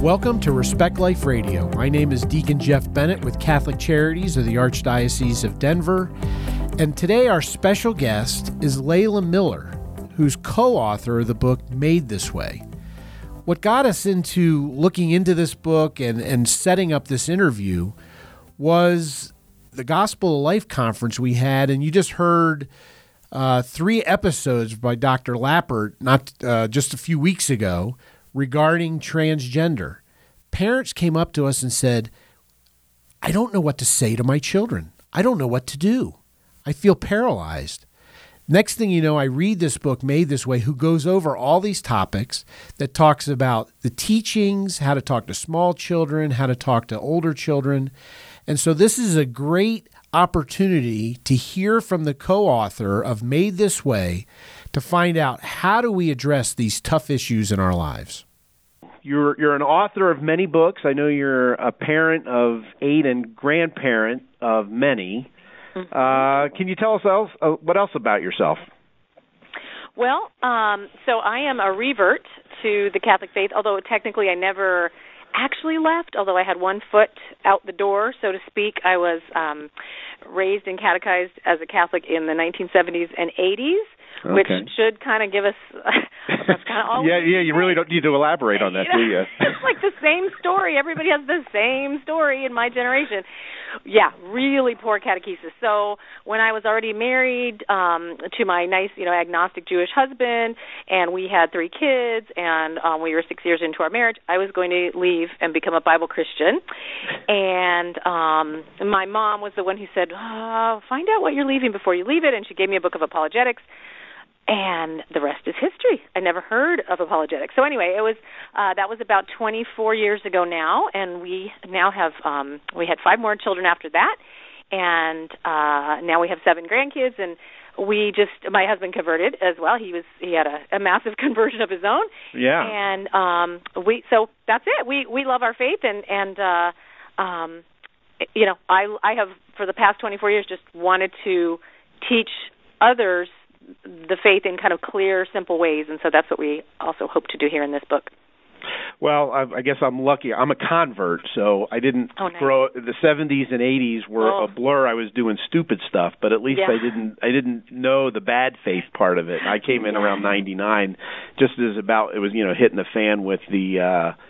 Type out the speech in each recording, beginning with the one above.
Welcome to Respect Life Radio. My name is Deacon Jeff Bennett with Catholic Charities of the Archdiocese of Denver. And today our special guest is Leila Miller, who's co author of the book Made This Way. What got us into looking into this book and, and setting up this interview was the Gospel of Life conference we had, and you just heard uh, three episodes by Dr. Lappert not uh, just a few weeks ago regarding transgender. Parents came up to us and said, I don't know what to say to my children. I don't know what to do. I feel paralyzed. Next thing you know, I read this book, Made This Way, who goes over all these topics that talks about the teachings, how to talk to small children, how to talk to older children. And so this is a great opportunity to hear from the co author of Made This Way to find out how do we address these tough issues in our lives. You're you're an author of many books. I know you're a parent of eight and grandparent of many. Mm-hmm. Uh, can you tell us else uh, what else about yourself? Well, um, so I am a revert to the Catholic faith, although technically I never actually left, although I had one foot out the door, so to speak. I was um, raised and catechized as a Catholic in the 1970s and 80s. Okay. Which should kind of give us that's kind of all. yeah, yeah. You really don't need to elaborate on that, do you? it's like the same story. Everybody has the same story in my generation. Yeah, really poor catechesis. So when I was already married um to my nice, you know, agnostic Jewish husband, and we had three kids, and um we were six years into our marriage, I was going to leave and become a Bible Christian. And um my mom was the one who said, oh, "Find out what you're leaving before you leave it," and she gave me a book of apologetics and the rest is history. I never heard of apologetics. So anyway, it was uh, that was about 24 years ago now, and we now have um, we had five more children after that, and uh, now we have seven grandkids, and we just my husband converted as well. He was he had a, a massive conversion of his own. Yeah. And um, we so that's it. We we love our faith, and and uh, um, you know I I have for the past 24 years just wanted to teach others the faith in kind of clear, simple ways, and so that's what we also hope to do here in this book. Well, I, I guess I'm lucky. I'm a convert, so I didn't oh, nice. grow. The 70s and 80s were oh. a blur. I was doing stupid stuff, but at least yeah. I didn't. I didn't know the bad faith part of it. I came in yeah. around 99, just as about it was, you know, hitting the fan with the. uh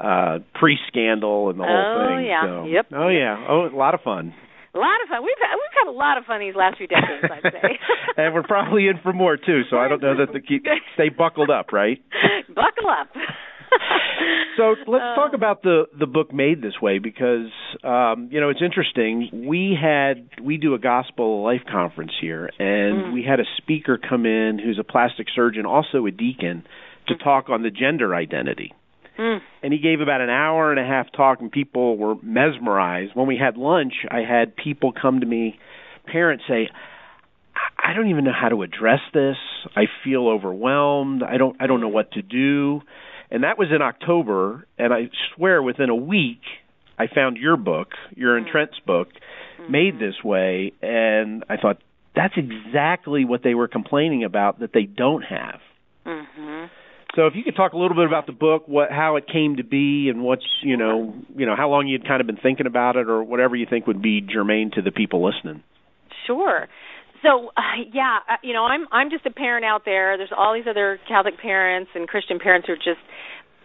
uh pre-scandal and the whole oh, thing. Yeah. So. Yep. Oh yeah. Oh, a lot of fun. A lot of fun. We've had, we've had a lot of fun these last few decades, I'd say. and we're probably in for more too. So I don't know that the keep stay buckled up, right? Buckle up. so let's uh, talk about the the book made this way because um, you know it's interesting. We had we do a gospel life conference here, and mm. we had a speaker come in who's a plastic surgeon, also a deacon, to mm. talk on the gender identity. Mm. And he gave about an hour and a half talk, and people were mesmerized. When we had lunch, I had people come to me, parents say, "I don't even know how to address this. I feel overwhelmed. I don't. I don't know what to do." And that was in October, and I swear within a week, I found your book, your and mm. Trent's book, mm-hmm. made this way, and I thought that's exactly what they were complaining about that they don't have. Mm-hmm. So if you could talk a little bit about the book, what how it came to be, and what's you know you know how long you'd kind of been thinking about it, or whatever you think would be germane to the people listening. Sure. So uh, yeah, uh, you know I'm I'm just a parent out there. There's all these other Catholic parents and Christian parents who are just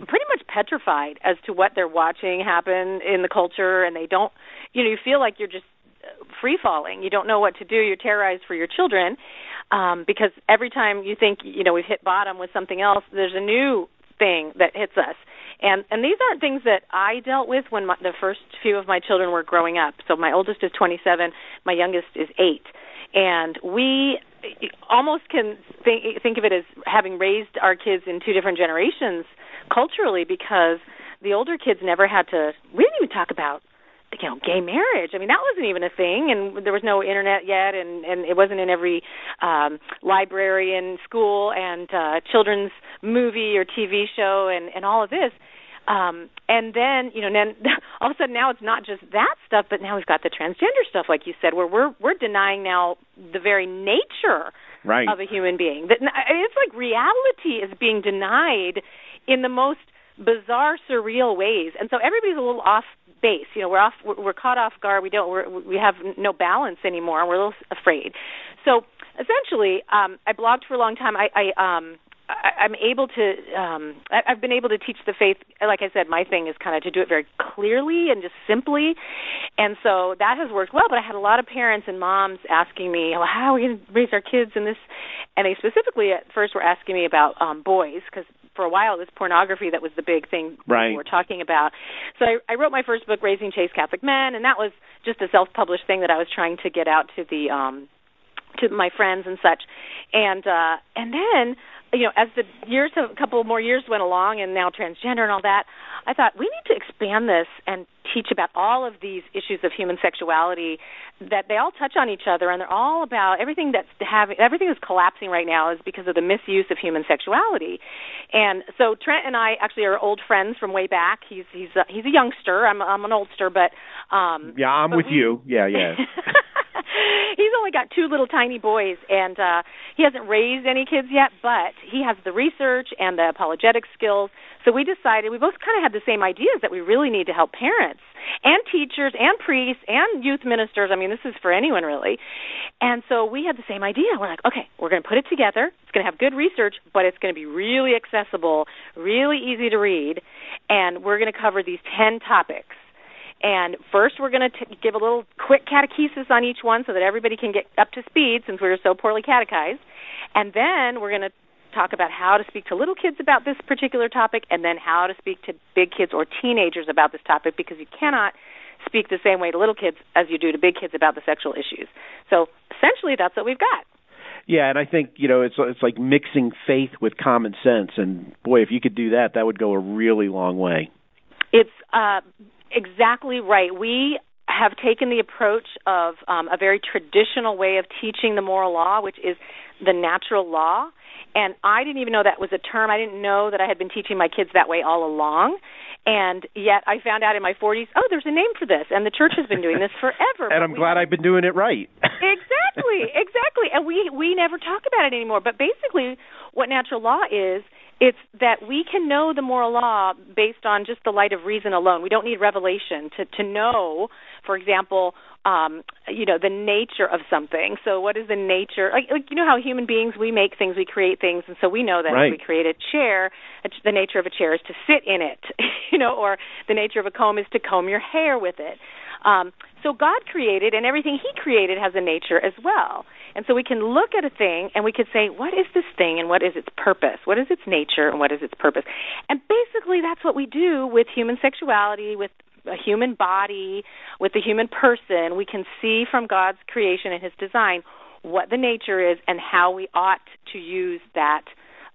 pretty much petrified as to what they're watching happen in the culture, and they don't. You know, you feel like you're just free falling. You don't know what to do. You're terrorized for your children um, because every time you think you know we've hit bottom with something else, there's a new thing that hits us. And and these aren't things that I dealt with when my, the first few of my children were growing up. So my oldest is 27, my youngest is 8. And we almost can think think of it as having raised our kids in two different generations culturally because the older kids never had to we didn't even talk about you know gay marriage i mean that wasn't even a thing and there was no internet yet and and it wasn't in every um library and school and uh children's movie or tv show and and all of this um and then you know then all of a sudden now it's not just that stuff but now we've got the transgender stuff like you said where we're we're denying now the very nature right. of a human being that it's like reality is being denied in the most bizarre, surreal ways. And so everybody's a little off base. You know, we're off, we're caught off guard. We don't, we're, we have no balance anymore. We're a little afraid. So essentially, um, I blogged for a long time. I, I um, I'm able to um I, I've been able to teach the faith like I said my thing is kind of to do it very clearly and just simply and so that has worked well but I had a lot of parents and moms asking me well, how are we going to raise our kids in this and they specifically at first were asking me about um boys because for a while it was pornography that was the big thing right. we were talking about so I, I wrote my first book raising chaste Catholic men and that was just a self-published thing that I was trying to get out to the um to my friends and such and uh and then you know, as the years, a couple more years went along, and now transgender and all that, I thought we need to expand this and teach about all of these issues of human sexuality that they all touch on each other, and they're all about everything that's having everything that's collapsing right now is because of the misuse of human sexuality. And so Trent and I actually are old friends from way back. He's he's a, he's a youngster. I'm I'm an oldster, but um yeah, I'm with we, you. Yeah, yeah. he's only got two little tiny boys and uh he hasn't raised any kids yet but he has the research and the apologetic skills. So we decided we both kind of had the same ideas that we really need to help parents and teachers and priests and youth ministers. I mean this is for anyone really. And so we had the same idea. We're like okay we're going to put it together. It's going to have good research but it's going to be really accessible really easy to read and we're going to cover these 10 topics and first, we're going to give a little quick catechesis on each one so that everybody can get up to speed since we are so poorly catechized. And then we're going to talk about how to speak to little kids about this particular topic and then how to speak to big kids or teenagers about this topic because you cannot speak the same way to little kids as you do to big kids about the sexual issues. So essentially, that's what we've got. Yeah, and I think you know it's it's like mixing faith with common sense, and boy, if you could do that, that would go a really long way. It's uh, exactly right. We have taken the approach of um, a very traditional way of teaching the moral law, which is the natural law. And I didn't even know that was a term. I didn't know that I had been teaching my kids that way all along. And yet I found out in my 40s, oh, there's a name for this. And the church has been doing this forever. and I'm glad I've been doing it right. exactly, exactly. And we we never talk about it anymore. But basically what natural law is it's that we can know the moral law based on just the light of reason alone. We don't need revelation to to know, for example, um, you know, the nature of something. So, what is the nature? Like, like you know, how human beings we make things, we create things, and so we know that right. if we create a chair, the nature of a chair is to sit in it, you know, or the nature of a comb is to comb your hair with it. Um, so God created, and everything He created has a nature as well. And so we can look at a thing and we could say, what is this thing and what is its purpose? What is its nature and what is its purpose? And basically, that's what we do with human sexuality, with a human body, with the human person. We can see from God's creation and His design what the nature is and how we ought to use that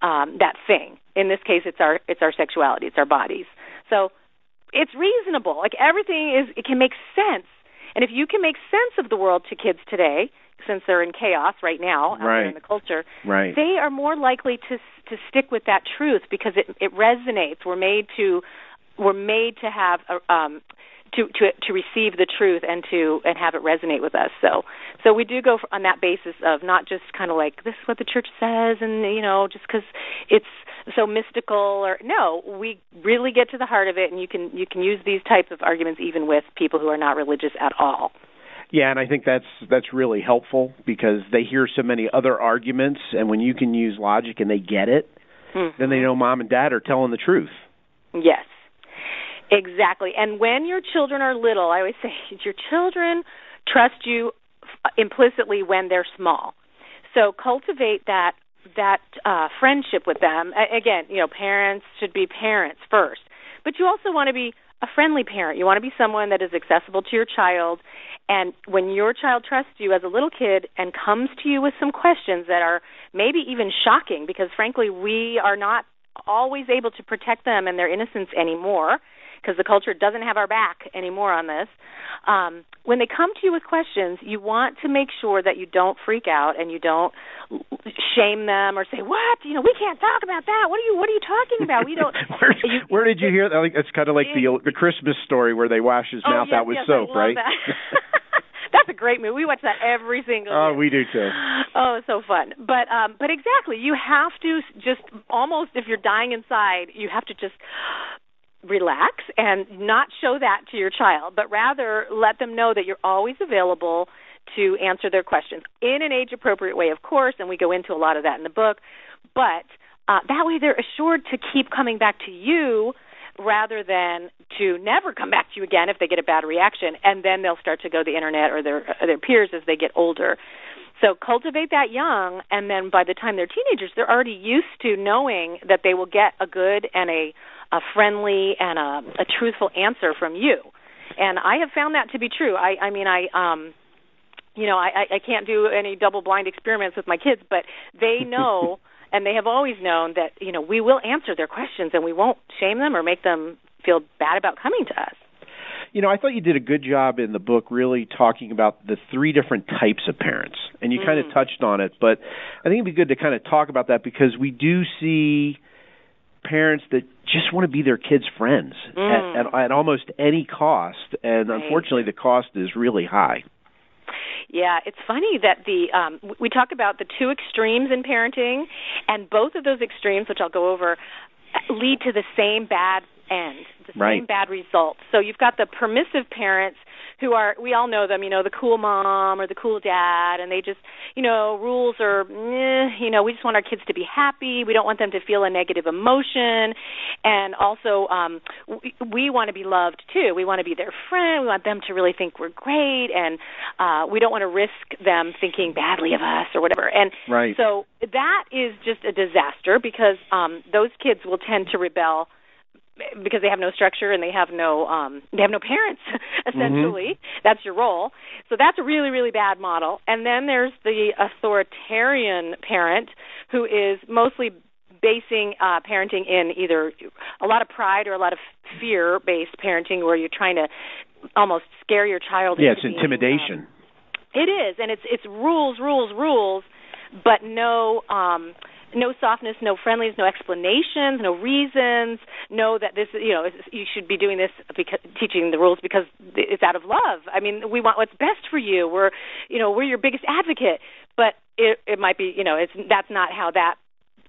um, that thing. In this case, it's our it's our sexuality, it's our bodies. So it's reasonable. Like everything is, it can make sense. And if you can make sense of the world to kids today, since they're in chaos right now out right. in the culture, right. they are more likely to to stick with that truth because it it resonates. We're made to we're made to have a, um to to to receive the truth and to and have it resonate with us. So so we do go on that basis of not just kind of like this is what the church says and you know just because it's so mystical or no we really get to the heart of it and you can you can use these types of arguments even with people who are not religious at all. Yeah, and I think that's that's really helpful because they hear so many other arguments, and when you can use logic and they get it, mm-hmm. then they know mom and dad are telling the truth. Yes, exactly. And when your children are little, I always say your children trust you implicitly when they're small. So cultivate that that uh, friendship with them. Again, you know, parents should be parents first, but you also want to be a friendly parent. You want to be someone that is accessible to your child. And when your child trusts you as a little kid and comes to you with some questions that are maybe even shocking, because frankly, we are not always able to protect them and their innocence anymore because the culture doesn't have our back anymore on this. Um, when they come to you with questions, you want to make sure that you don't freak out and you don't shame them or say, "What? You know, we can't talk about that. What are you What are you talking about? We don't." where, you, where did you hear that? Like, it's kind of like the the Christmas story where they wash his oh, mouth yes, out with yes, soap, right? That. That's a great movie. We watch that every single. Oh, year. we do too. Oh, it's so fun. But um, but exactly, you have to just almost if you're dying inside, you have to just relax and not show that to your child, but rather let them know that you're always available to answer their questions in an age appropriate way, of course, and we go into a lot of that in the book. But uh, that way they're assured to keep coming back to you rather than to never come back to you again if they get a bad reaction and then they'll start to go to the internet or their or their peers as they get older. So cultivate that young and then by the time they're teenagers they're already used to knowing that they will get a good and a a friendly and a a truthful answer from you. And I have found that to be true. I I mean I um you know, I I can't do any double blind experiments with my kids, but they know and they have always known that you know we will answer their questions and we won't shame them or make them feel bad about coming to us. You know, I thought you did a good job in the book really talking about the three different types of parents. And you mm. kind of touched on it, but I think it'd be good to kind of talk about that because we do see parents that just want to be their kids' friends mm. at, at, at almost any cost, and right. unfortunately, the cost is really high. Yeah, it's funny that the um, we talk about the two extremes in parenting, and both of those extremes, which I'll go over, lead to the same bad end, the right. same bad result. So you've got the permissive parents who are we all know them, you know, the cool mom or the cool dad, and they just, you know, rules are, eh, you know, we just want our kids to be happy. We don't want them to feel a negative emotion, and also um, we, we want to be loved too. We want to be their friend. We want them to really think we're great, and uh, we don't want to risk them thinking badly of us or whatever. And right. so that is just a disaster because um, those kids will tend to rebel because they have no structure and they have no um they have no parents essentially. Mm-hmm. that's your role. So that's a really really bad model. And then there's the authoritarian parent who is mostly basing uh parenting in either a lot of pride or a lot of fear based parenting where you're trying to almost scare your child yeah it's being, intimidation. Um, it is. And it's it's rules rules rules but no um no softness, no friendliness, no explanations, no reasons. Know that this, you know, you should be doing this because teaching the rules because it's out of love. I mean, we want what's best for you. We're, you know, we're your biggest advocate. But it it might be, you know, it's that's not how that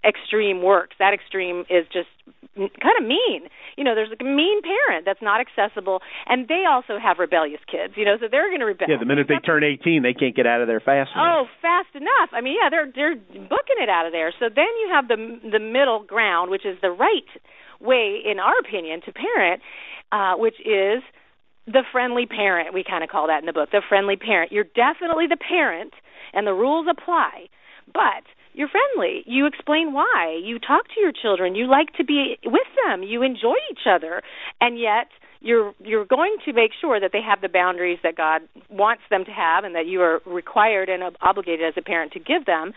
extreme works. That extreme is just kind of mean. You know, there's a mean parent that's not accessible, and they also have rebellious kids. You know, so they're going to rebel. Yeah, the minute they turn 18, they can't get out of there fast enough. Oh, fast enough. I mean, yeah, they're they're booking it out of there. So then you have the the middle ground, which is the right way, in our opinion, to parent, uh, which is the friendly parent. We kind of call that in the book, the friendly parent. You're definitely the parent, and the rules apply, but you're friendly. You explain why. You talk to your children. You like to be with them. You enjoy each other. And yet you're you're going to make sure that they have the boundaries that God wants them to have and that you are required and obligated as a parent to give them.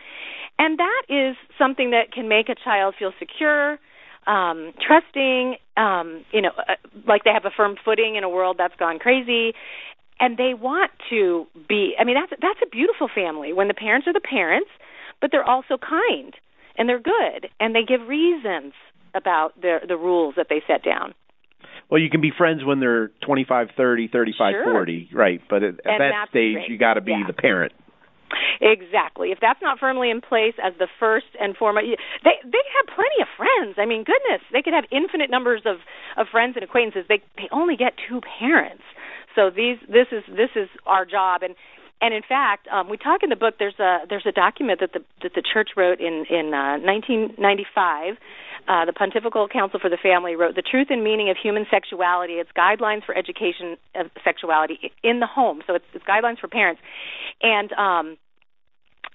And that is something that can make a child feel secure, um, trusting, um, you know, uh, like they have a firm footing in a world that's gone crazy. And they want to be I mean that's that's a beautiful family when the parents are the parents but they're also kind and they're good and they give reasons about the the rules that they set down. Well, you can be friends when they're 25, 30, 35, sure. 40, right? But at, at that stage, great. you got to be yeah. the parent. Exactly. If that's not firmly in place as the first and foremost, they they have plenty of friends. I mean, goodness, they could have infinite numbers of of friends and acquaintances. They they only get two parents. So these this is this is our job and and in fact, um, we talk in the book. There's a there's a document that the that the church wrote in in uh, 1995. Uh, the Pontifical Council for the Family wrote the truth and meaning of human sexuality. It's guidelines for education of sexuality in the home. So it's, it's guidelines for parents, and um,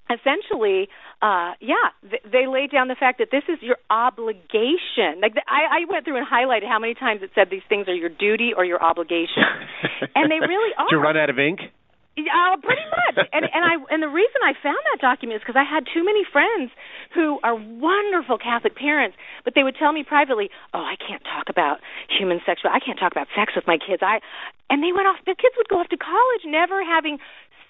essentially, uh, yeah, th- they laid down the fact that this is your obligation. Like the, I, I went through and highlighted how many times it said these things are your duty or your obligation, and they really are. Did you run out of ink? Uh, pretty much. and and I and the reason I found that document is because I had too many friends who are wonderful Catholic parents, but they would tell me privately, "Oh, I can't talk about human sexual. I can't talk about sex with my kids." I and they went off. Their kids would go off to college, never having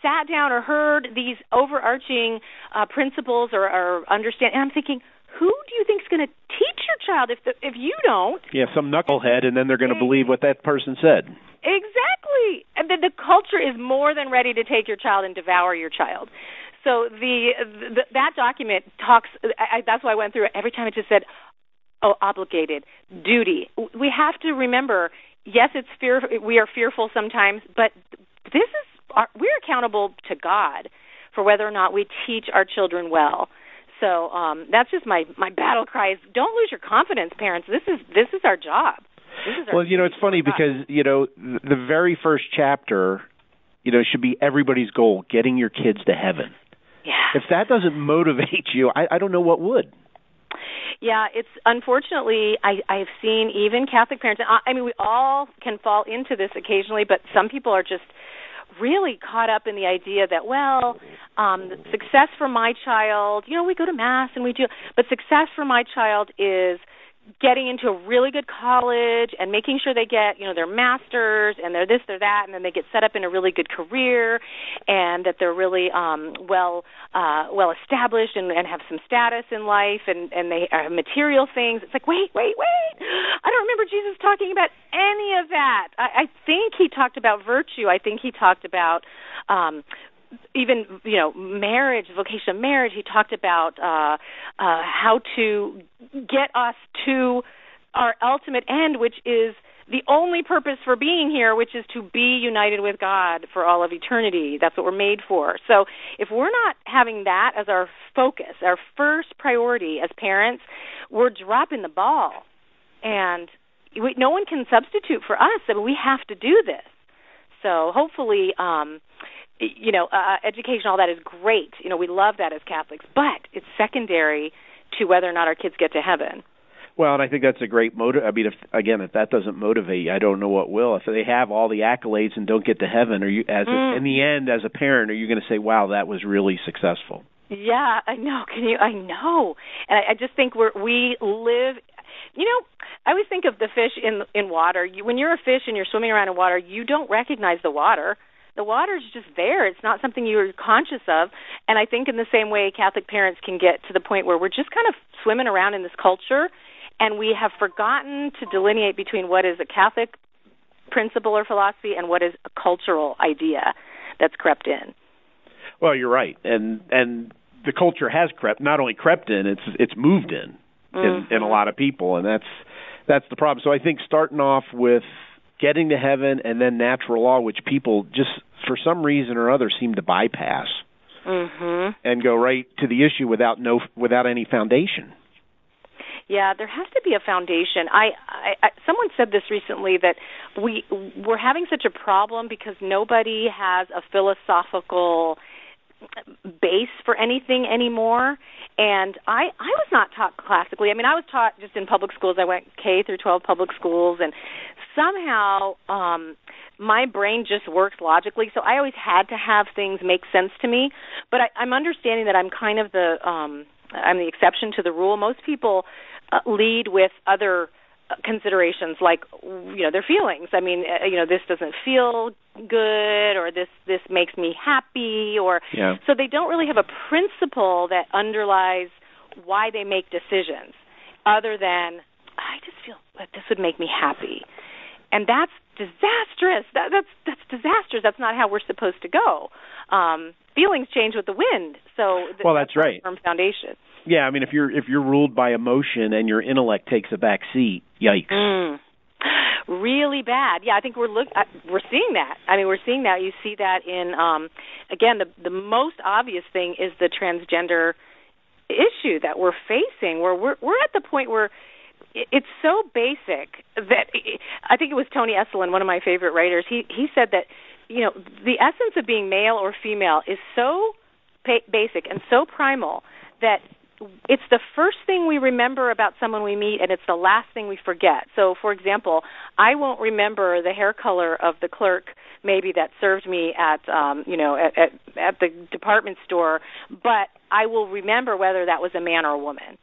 sat down or heard these overarching uh, principles or, or understand. And I'm thinking, who do you think is going to teach your child if the, if you don't? Yeah, some knucklehead, and then they're going to believe what that person said. Exactly. And the, the culture is more than ready to take your child and devour your child. So the, the that document talks. I, that's why I went through it. Every time it just said, "Oh, obligated, duty." We have to remember. Yes, it's fear. We are fearful sometimes, but this is our, we're accountable to God for whether or not we teach our children well. So um, that's just my my battle cry: is don't lose your confidence, parents. This is this is our job. Well, you know, it's funny because you know the very first chapter, you know, should be everybody's goal: getting your kids to heaven. Yeah. If that doesn't motivate you, I, I don't know what would. Yeah, it's unfortunately I I've seen even Catholic parents. I, I mean, we all can fall into this occasionally, but some people are just really caught up in the idea that well um success for my child you know we go to mass and we do but success for my child is getting into a really good college and making sure they get you know their masters and they're this they're that and then they get set up in a really good career and that they're really um well uh well established and, and have some status in life and and they have material things. It's like wait wait wait. I don't remember jesus talking about any of that. I i think he talked about virtue. I think he talked about um even you know marriage vocation of marriage he talked about uh uh how to get us to our ultimate end which is the only purpose for being here which is to be united with God for all of eternity. That's what we're made for. So if we're not having that as our focus our first priority as parents we're dropping the ball. And we, no one can substitute for us I mean we have to do this. So hopefully um you know, uh, education, all that is great. You know, we love that as Catholics, but it's secondary to whether or not our kids get to heaven. Well, and I think that's a great motive. I mean, if again, if that doesn't motivate you, I don't know what will. If they have all the accolades and don't get to heaven, are you as mm. a, in the end as a parent, are you going to say, "Wow, that was really successful"? Yeah, I know. Can you? I know, and I, I just think we're we live. You know, I always think of the fish in in water. You, when you're a fish and you're swimming around in water, you don't recognize the water the water is just there. It's not something you're conscious of. And I think in the same way, Catholic parents can get to the point where we're just kind of swimming around in this culture, and we have forgotten to delineate between what is a Catholic principle or philosophy and what is a cultural idea that's crept in. Well, you're right, and and the culture has crept not only crept in, it's it's moved in mm-hmm. in, in a Mm-hmm. lot of people, and that's that's the problem. So I think starting off with getting to heaven and then natural law, which people just for some reason or other seem to bypass mm-hmm. and go right to the issue without no without any foundation. Yeah, there has to be a foundation. I, I, I someone said this recently that we we're having such a problem because nobody has a philosophical base for anything anymore and i i was not taught classically i mean i was taught just in public schools i went k through 12 public schools and somehow um my brain just works logically so i always had to have things make sense to me. But I, i'm understanding that i'm kind of the um i'm the exception to the rule. Most people uh, lead with other considerations like you know their feelings. I mean uh, you know this doesn't feel good or this this makes me happy or yeah. so they don't really have a principle that underlies why they make decisions other than i just feel that this would make me happy and that's disastrous that that's that's disastrous that's not how we're supposed to go um feelings change with the wind so th- well that's, that's right firm foundation yeah, I mean, if you're if you're ruled by emotion and your intellect takes a back seat, yikes. Mm. Really bad. Yeah, I think we're look we're seeing that. I mean, we're seeing that. You see that in um again the the most obvious thing is the transgender issue that we're facing where we're we're at the point where it's so basic that I think it was Tony Esolen, one of my favorite writers. He he said that you know the essence of being male or female is so pa- basic and so primal that it's the first thing we remember about someone we meet and it's the last thing we forget. So for example, I won't remember the hair color of the clerk maybe that served me at um you know at at, at the department store, but I will remember whether that was a man or a woman.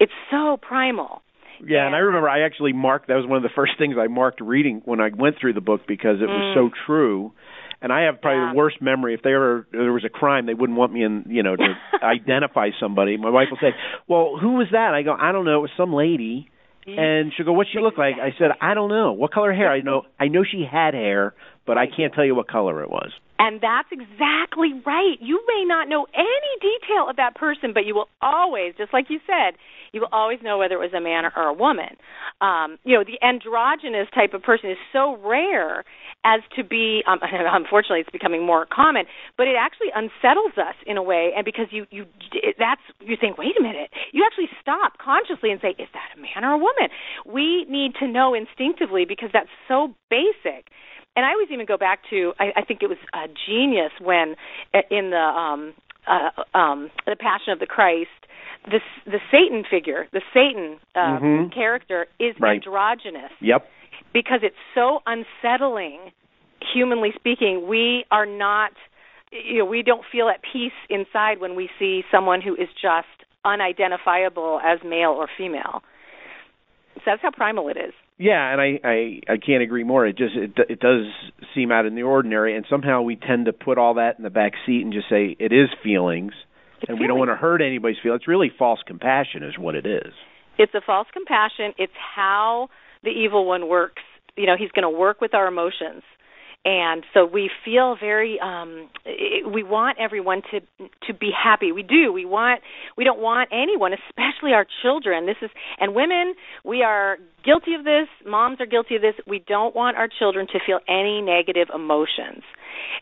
It's so primal. Yeah, and I remember I actually marked that was one of the first things I marked reading when I went through the book because it was so true. And I have probably Mm. Yeah. the worst memory. If there ever there was a crime, they wouldn't want me in, you know, to identify somebody. My wife will say, "Well, who was that?" I go, "I don't know. It was some lady." And she'll go, "What she look like?" I said, "I don't know. What color hair? I know. I know she had hair, but I can't tell you what color it was." And that's exactly right. You may not know any detail of that person, but you will always, just like you said, you will always know whether it was a man or a woman. Um, you know, the androgynous type of person is so rare as to be um, unfortunately it's becoming more common but it actually unsettles us in a way and because you you that's you think wait a minute you actually stop consciously and say is that a man or a woman we need to know instinctively because that's so basic and I always even go back to I, I think it was a genius when uh, in the um uh, um the Passion of the Christ the the Satan figure the Satan uh, mm-hmm. character is right. androgynous. Yep. Because it's so unsettling, humanly speaking, we are not you know we don't feel at peace inside when we see someone who is just unidentifiable as male or female. So that's how primal it is. Yeah, and I, I I can't agree more. It just it it does seem out in the ordinary, and somehow we tend to put all that in the back seat and just say it is feelings, it's and we don't want to hurt anybody's feelings. It's really false compassion, is what it is. It's a false compassion. It's how the evil one works. You know, he's going to work with our emotions and so we feel very um we want everyone to to be happy we do we want we don't want anyone especially our children this is and women we are guilty of this moms are guilty of this we don't want our children to feel any negative emotions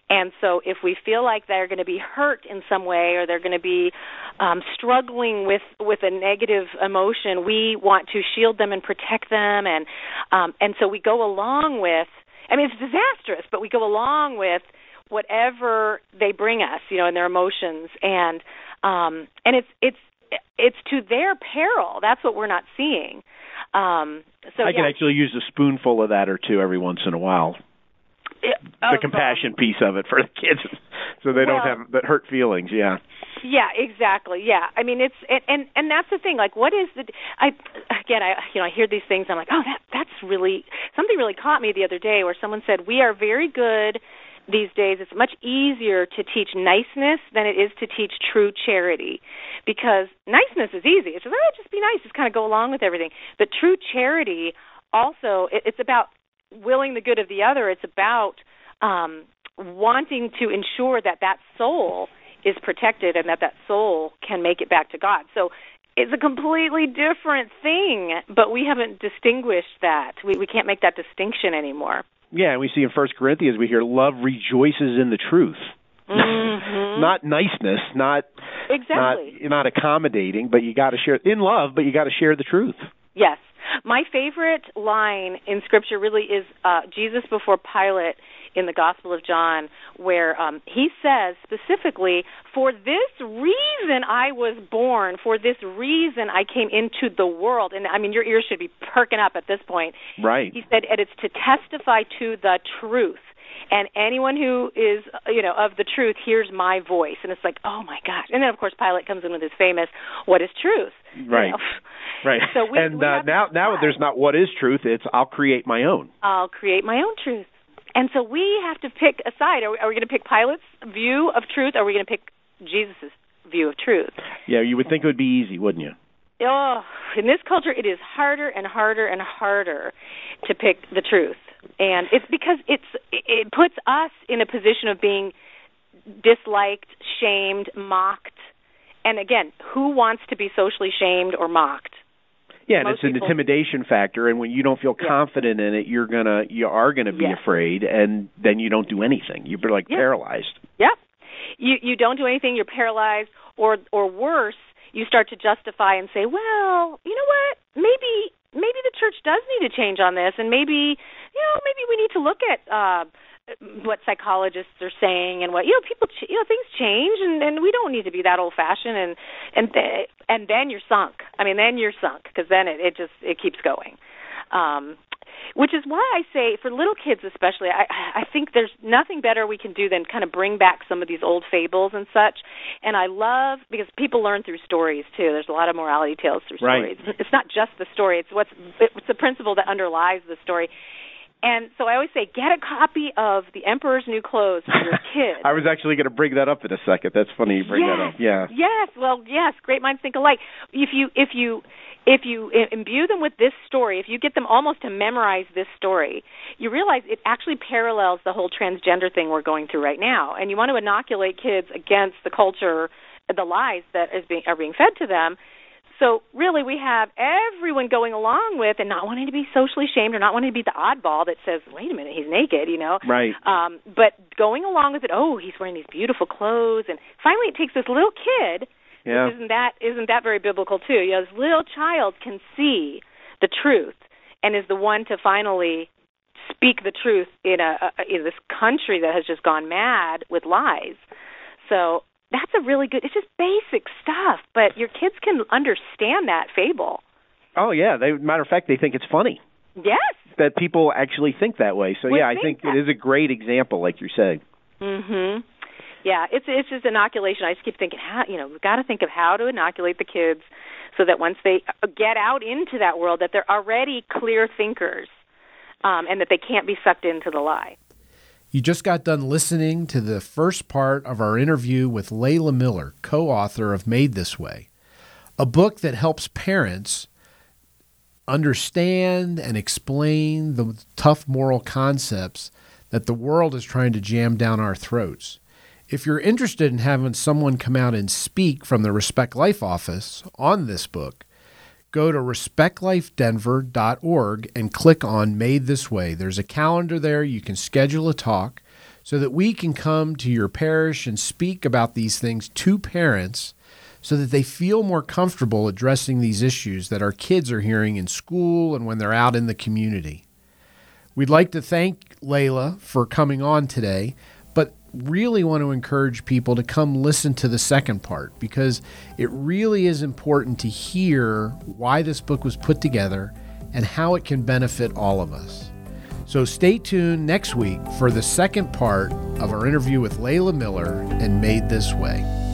and so if we feel like they're going to be hurt in some way or they're going to be um struggling with with a negative emotion we want to shield them and protect them and um and so we go along with I mean, it's disastrous, but we go along with whatever they bring us, you know, in their emotions, and um, and it's it's it's to their peril. That's what we're not seeing. Um, so I yeah. can actually use a spoonful of that or two every once in a while. It, the oh, compassion piece of it for the kids, so they well, don't have that hurt feelings. Yeah. Yeah, exactly. Yeah, I mean it's and and, and that's the thing. Like, what is the? I again, I you know I hear these things. I'm like, oh, that that's really something really caught me the other day where someone said we are very good these days it's much easier to teach niceness than it is to teach true charity because niceness is easy it's just oh just be nice just kind of go along with everything but true charity also it, it's about willing the good of the other it's about um wanting to ensure that that soul is protected and that that soul can make it back to God. So it's a completely different thing, but we haven't distinguished that. We we can't make that distinction anymore. Yeah, and we see in First Corinthians we hear love rejoices in the truth. Mm-hmm. not niceness, not exactly not, not accommodating, but you got to share in love, but you got to share the truth. Yes. My favorite line in scripture really is uh Jesus before Pilate in the Gospel of John, where um, he says specifically, "For this reason I was born. For this reason I came into the world." And I mean, your ears should be perking up at this point. Right. He said, "And it's to testify to the truth." And anyone who is you know of the truth hears my voice and it's like oh my gosh and then of course pilate comes in with his famous what is truth right you know? right so we, and we uh, now now there's not what is truth it's i'll create my own i'll create my own truth and so we have to pick a side. Are we, are we going to pick Pilate's view of truth? Or are we going to pick Jesus' view of truth? Yeah, you would think it would be easy, wouldn't you? Oh, in this culture, it is harder and harder and harder to pick the truth, and it's because it's it puts us in a position of being disliked, shamed, mocked, and again, who wants to be socially shamed or mocked? Yeah, and Most it's an people- intimidation factor, and when you don't feel Yeah. confident in it, you're gonna you are gonna be Yes. afraid, and then you don't do anything. You're like Yeah. paralyzed. Yep. You you don't do anything, you're paralyzed or or worse, you start to justify and say, "Well, you know what? Maybe maybe the church does need to change on this and maybe, you know, maybe we need to look at uh what psychologists are saying and what you know people ch- you know things change and and we don't need to be that old fashioned and and th- and then you're sunk. I mean then you're sunk because then it it just it keeps going. Um which is why I say for little kids especially I I think there's nothing better we can do than kind of bring back some of these old fables and such and I love because people learn through stories too there's a lot of morality tales through Right. stories it's not just the story it's what's it's the principle that underlies the story and so I always say get a copy of The Emperor's New Clothes for your kids I was actually going to bring that up in a second. That's funny you bring yes. that up. Yeah. Yes. Well, yes. Great minds think alike. If you if you if you imbue them with this story, if you get them almost to memorize this story, you realize it actually parallels the whole transgender thing we're going through right now. And you want to inoculate kids against the culture, the lies that is being are being fed to them. So really, we have everyone going along with and not wanting to be socially shamed or not wanting to be the oddball that says, "Wait a minute, he's naked," you know. Right. Um, but going along with it, oh, he's wearing these beautiful clothes, and finally, it takes this little kid yeah. Isn't that isn't that very biblical too? You know, this little child can see the truth and is the one to finally speak the truth in a, a in this country that has just gone mad with lies. So that's a really good. It's just basic stuff, but your kids can understand that fable. Oh yeah, they matter of fact they think it's funny. Yes. That people actually think that way. So We yeah, I think that. it is a great example, like you're saying. Mhm. Yeah, it's it's just inoculation. I just keep thinking, how you know, we've got to think of how to inoculate the kids so that once they uh, get out into that world, that they're already clear thinkers, um, and that they can't be sucked into the lie. You just got done listening to the first part of our interview with Leila Miller, co author of Made This Way, a book that helps parents understand and explain the tough moral concepts that the world is trying to jam down our throats. If you're interested in having someone come out and speak from the Respect Life office on this book, go to respectlifedenver.org and click on Made This Way. There's a calendar there. You can schedule a talk so that we can come to your parish and speak about these things to parents so that they feel more comfortable addressing these issues that our kids are hearing in school and when they're out in the community. We'd like to thank Leila for coming on today, really want to encourage people to come listen to the second part because it really is important to hear why this book was put together and how it can benefit all of us. So stay tuned next week for the second part of our interview with Leila Miller and Made This Way.